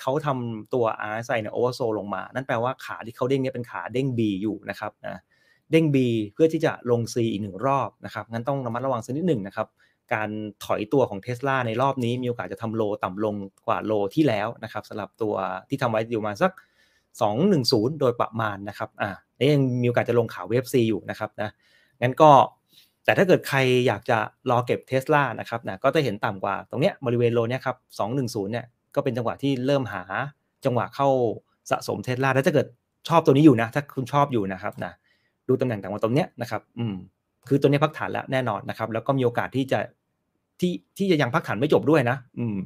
เขาทำตัว RSI เนี่ยโอเวอร์โซลงมา นั่นแปลว่าขาที่เขาเด้งเนี่ยเป็นขาเด้ง B อยู่นะครับนะเด้ง B เพื่อที่จะลง C อีกหนึ่งรอบนะครับงั้นต้องระมัดระวังสักนิดหนึ่งนะครับการถอยตัวของเท s l a ในรอบนี้มีโอกาสจะทำโลต่ำลงกว่าโลที่แล้วนะครับสำหรับตัวที่ทำไว้อยู่มาสัก 210 โดยประมาณนะครับอ่านี่ยังมีโอกาสจะลงขาวเวฟซีอยู่นะครับนะงั้นก็แต่ถ้าเกิดใครอยากจะรอเก็บเท s l a นะครับนะก็จะเห็นต่ำกว่าตรงเนี้ยบริเวณโลเนี้ยครับ 210 เนี่ย ก็เป็นจังหวะที่เริ่มหาจังหวะเข้าสะสมเท s l a แล้วถ้าเกิดชอบตัวนี้อยู่นะ ถ้าคุณชอบอยู่นะครับนะดูตำแหน่งต่างๆตรงเนี้ยนะครับ อืม คือตัวนี้พักฐานแล้วแน่นอนนะครับ แล้วก็มีโอกาสที่จะที่ที่จะยังพักฐานไม่จบด้วยนะ อืม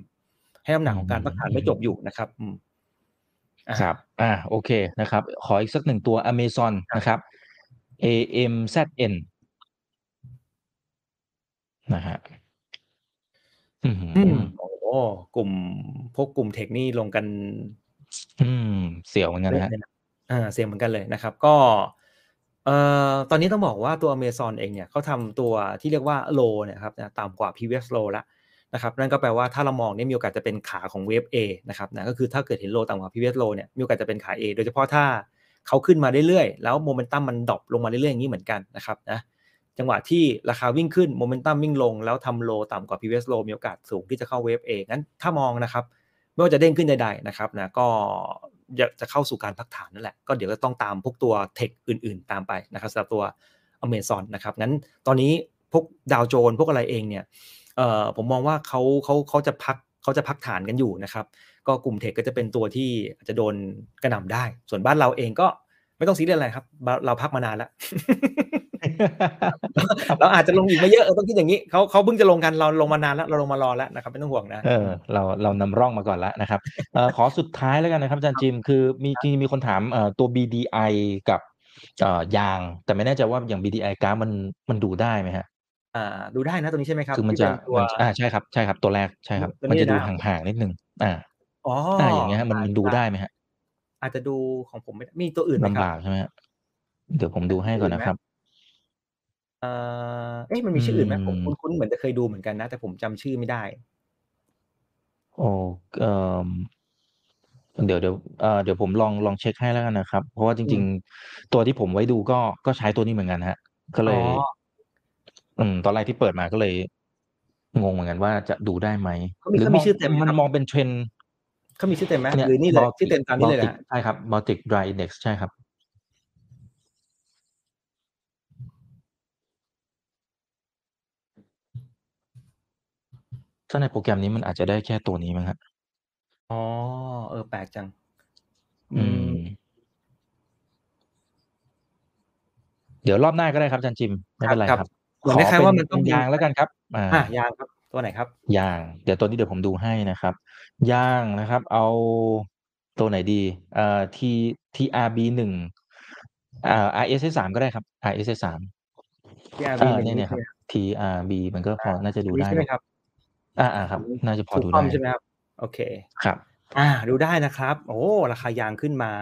ให้น้ำหนักของการพักฐานไม่จบอยู่นะครับ อืมอะครับ อ่า โอเคนะครับ ขออีกสักหนึ่งตัว Amazon นะครับ A M Z N นะฮะอืมอืมโอ้โห กลุ่มพวกกลุ่มเทคนี่ลงกัน อืม เสียวเหมือนกันนะฮะเละเลยนะอ่า เสียงเหมือนกันเลยนะครับ ก็เอ่อตอนนี้ต้องบอกว่าตัว Amazon เองเนี่ยเขาทำตัวที่เรียกว่า low เนี่ยครับนะต่ำกว่า previous low แล้วนะครับนั่นก็แปลว่าถ้าเรามองเนี่ยมีโอกาสจะเป็นขาของเวฟ A นะครับนะก็คือถ้าเกิดเห็น low ต่ำกว่า previous low เนี่ยมีโอกาสจะเป็นขา A โดยเฉพาะถ้าเขาขึ้นมาเรื่อยๆ แล้วโมเมนตัมมัน drop ลงมาเรื่อยๆ อย่างนี้เหมือนกันนะครับนะ จังหวะที่ราคาวิ่งขึ้นโมเมนตัมวิ่งลง แล้วทำ low ต่ำกว่า previous low มีโอกาสสูงที่จะเข้าเวฟ A งั้นถ้ามองนะครับ ไม่ว่าจะเด้งขึ้นใดๆนะครับนะก็จะเข้าสู่การพักฐานนั่นแหละ ก็เดี๋ยวก็ต้องตามพวกตัว tech อื่นๆ ตามไปนะครับสำหรับตัว Amazon นะครับงั้นตอนนี้พวก Dow Jones พวกอะไรเองเนี่ยผมมองว่าเขาเขาเขาจะพักเขาจะพักฐานกันอยู่นะครับ ก็กลุ่มเทคก็จะเป็นตัวที่อาจจะโดนกระหน่ำได้ ส่วนบ้านเราเองก็ไม่ต้องซีเรียสอะไรครับ เราพักมานานแล้ว เราอาจจะลงอีกไม่เยอะเออต้องคิดอย่างนี้เขาเขาเพิ่งจะลงกันเราลงมานานแล้วเราลงมารอแล้วนะครับไม่ต้องห่วงนะเออเราเรานำร่องมาก่อนแล้วนะครับเอ่อขอสุดท้ายแล้วกันนะครับอาจารย์จิมคือมีจริงๆมีคนถามเอ่อตัว BDI กับเอ่อยาง แต่ไม่แน่ใจว่าอย่าง BDI กราฟมันมันดูได้ไหมฮะอ่าดูได้นะตรงนี้ใช่ไหมครับคือมันที่จะเป็นตัวมันอ่าใช่ครับใช่ครับตัวแรกใช่ครับตัวนี้มันจะดูนะห่างๆนิดนึงอ่าอ๋ออ่าอย่างเงี้ยฮะมันมันดูได้ไหมฮะอาจจะดูของผมไม่ได้มีตัวอื่นไหมคลำรับาบกใช่ไหมฮะเดี๋ยวผมดูให้ก่อนนะครับ เอ่อเอ๊ะมันมีชื่ออื่นไหมผมอืมคุ้นๆเหมือนจะเคยดูเหมือนกันนะ แต่ผมจำชื่อไม่ได้ โอ้เอ่อเดี๋ยวเดี๋ยวเอ่อเดี๋ยวผมลองลองเช็คให้แล้วกันนะครับ เพราะว่าจริงๆ ตัวที่ผมไว้ดูก็ก็ใช้ตัวนี้เหมือนกันฮะ ก็เลยอ๋ออืม ตอนแรกที่เปิดมาก็เลย งงเหมือนกันว่าจะดูได้ไหม เขามีหรือเขามมีองชื่อเต็มไหมมันครับ มองเป็นเทรนด์เขามีชื่อเต็มไหมเนี่ยหรือนี่เลย Baltic ชื่อเต็มตามนี้เลยนะ Baltic ใช่ครับ Baltic Dry Index ใช่ครับ ถ้าในโปรแกรมนี้มันอาจจะได้แค่ตัวนี้มั้งครับอ๋อ เออ แปลกจัง อืมเดี๋ยวรอบหน้าก็ได้ครับอาจารย์จิม ไม่เป็นไรครับ ครับ เหมือนคล้ายๆว่ามันต้องเป็มี ยางแล้วกันครับ อ่า อะยางครับ ตัวไหนครับ ยาง เดี๋ยวตัวนี้เดี๋ยวผมดูให้นะครับ ยางนะครับ เอาตัวไหนดีเอ่อ T TRB หนึ่งอ่า RSS สามก็ได้ครับ RSS สาม TRB อ่าหนึ่งเนี่ยนี่เนี่ยครับใช่ไหม TRB มันก็พอน่าจะดูอันนี้ได้ใช่ไหมครับ อ่าอ่าครับ น่าจะพอถูกดูต้อได้งใช่ไหมครับ โอเค ครับ อ่า ดูได้นะครับ โอ้ ราคายางขึ้นมา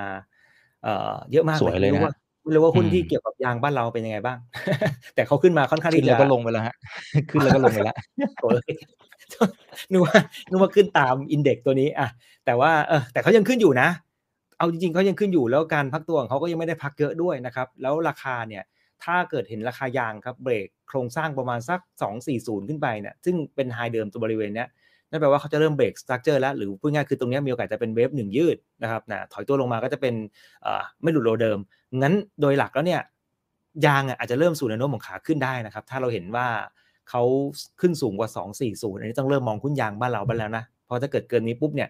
เอ่อ เยอะมากสวยเลยไม่รู้นะว่าไม่รู้ว่าหุ้นอืมที่เกี่ยวกับยางบ้านเราเป็นยังไงบ้าง แต่เขาขึ้นมาค่อนข้างขึ้นที่แล้จะวก็ลงไปแล้วฮะ ขึ้นแล้วก็ลงไปแล้วโอ้ยนึกว่านึกว่าขึ้นตามอินเด็กตัวนี้ อะ แต่ว่า เออ แต่เขายังขึ้นอยู่นะ เอาจริงๆเขายังขึ้นอยู่แล้วการพักตัวของเขาก็ยังไม่ได้พักเยอะด้วยนะครับ แล้วราคาเนี่ย ถ้าเกิดเห็นราคายางครับเบรกโครงสร้างประมาณสัก 240 ขึ้นไปเนี่ยซึ่งเป็น high เดิมตัวบริเวณเนี้ยนั่นแปลว่าเขาจะเริ่ม break structure แล้ว หรือพูดง่ายคือตรงนี้มีโอกาสจะเป็น wave หนึ่งยืดนะครับนะถอยตัวลงมาก็จะเป็นไม่หลุด low เดิม งั้นโดยหลักแล้วเนี่ยยางอะอาจจะเริ่มสู่แนวโน้มของขาขึ้นได้นะครับ ถ้าเราเห็นว่าเขาขึ้นสูงกว่า 240 อันนี้ต้องเริ่มมองหุ้นยางบ้านเราบ้างแล้วนะ เพราะถ้าเกิดเกินนี้ปุ๊บเนี่ย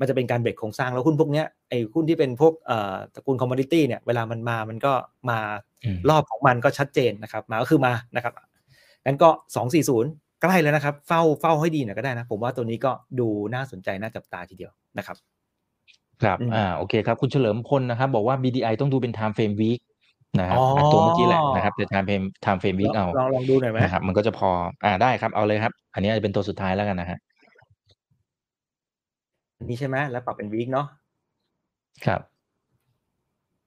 มันจะเป็นการเบรกโครงสร้างแล้วหุ้นพวกเนี้ยไอ้หุ้นที่เป็นพวกเอ่อตระกูล commodity เนี่ยเวลามันมามันก็มาอืมรอบของมันก็ชัดเจนนะครับ มาก็คือมานะครับงั้นก็ 240 ใกล้แล้วนะครับ เฝ้าเฝ้าให้ดีหน่อยก็ได้นะ ผมว่าตัวนี้ก็ดูน่าสนใจน่าจับตาทีเดียวนะครับ ครับอืมอ่าโอเคครับ คุณเฉลิมพลนะครับ บอกว่า BDI ต้องดูเป็น time frame week นะครับอ๋ออะตัวเมื่อกี้แหละนะครับแต่ time frame time frame ล week องเอาลองลองดูหน่อยไหมนะครับมันก็จะพออ่าได้ครับเอาเลยครับ อันนี้อาจจะเป็นตัวสุดท้ายแล้วกันนะฮะอั นนี้ใช่ไหมแล้วปรับเป็นวีคเนาะครับ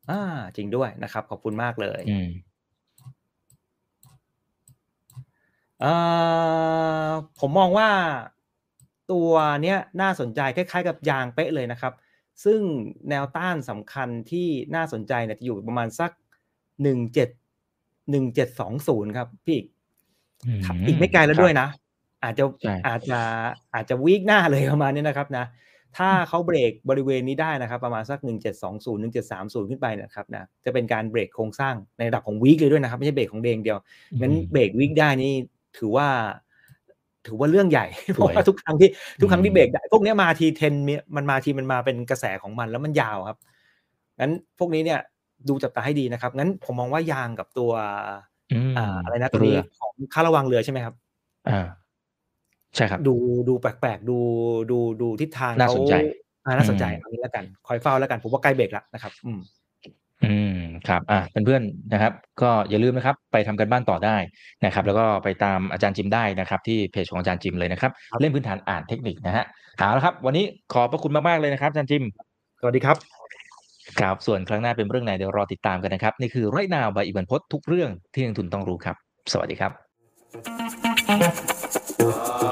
อ่า จริงด้วยนะครับ ขอบคุณมากเลยอืมเอ่อผมมองว่าตัวเนี้ยน่าสนใจคล้ายๆ กับยางเป๊ะเลยนะครับ ซึ่งแนวต้านสำคัญที่น่าสนใจเนี่ยจะอยู่ประมาณสักหนึ่งเจ็ดหนึ่งเจ็ดสองศูนย์ครับพี่อีกอืมอีกไม่ไกลแล้วด้วยนะ อาจจะใช่อาจจะอาจจะวีคหน้าเลยประมาณนี้นะครับนะ ถ้าเขาเบรกบริเวณนี้ได้นะครับ ประมาณสัก 1720 1730 ขึ้นไปนะครับนะจะเป็นการเบรกโครงสร้างในระดับของวีคเลยด้วยนะครับ ไม่ใช่เบรกของเดย์อย่างเดียวงั้นเบรกวีคได้นี่ถือว่า ถือว่าเรื่องใหญ่เพราะว่าทุกครั้งที่ทุกครั้งที่เบรกได้พวกเนี้ยมาทีเทนมันมาทีมันมาเป็นกระแสของมันแล้วมันยาวครับงั้นพวกนี้เนี่ยดูจับตาให้ดีนะครับ งั้นผมมองว่ายางกับตัวอืมอ่าอะไรนะตัวเรืนี้อของค่าระวังเรือใช่ไหมครับ อ่า ใช่ครับ ดูดูแปลกๆ ดูดูดูทิศทางน่าเขาสนใจอ่าน่าสนใจอืมเอันนี้แล้วกัน คอยเฝ้าแล้วกันผมว่าใกล้เบรกแล้วนะครับ อืมอืมครับอะเพื่อนๆนะครับ ก็อย่าลืมนะครับ ไปทำกันบ้านต่อได้นะครับ แล้วก็ไปตามอาจารย์จิมได้นะครับ ที่เพจของอาจารย์จิมเลยนะครับครับ เล่นพื้นฐานอ่านเทคนิคนะฮะเอาละครับ วันนี้ขอบพระคุณมากๆเลยนะครับอาจารย์จิมสวัสดีครับครับส่วนครั้งหน้าเป็นเรื่องไหนเดี๋ยวรอติดตามกันนะครับ นี่คือไรนาวบายอีบันพศทุกเรื่องที่นักทุนต้องรู้ครับ สวัสดีครับ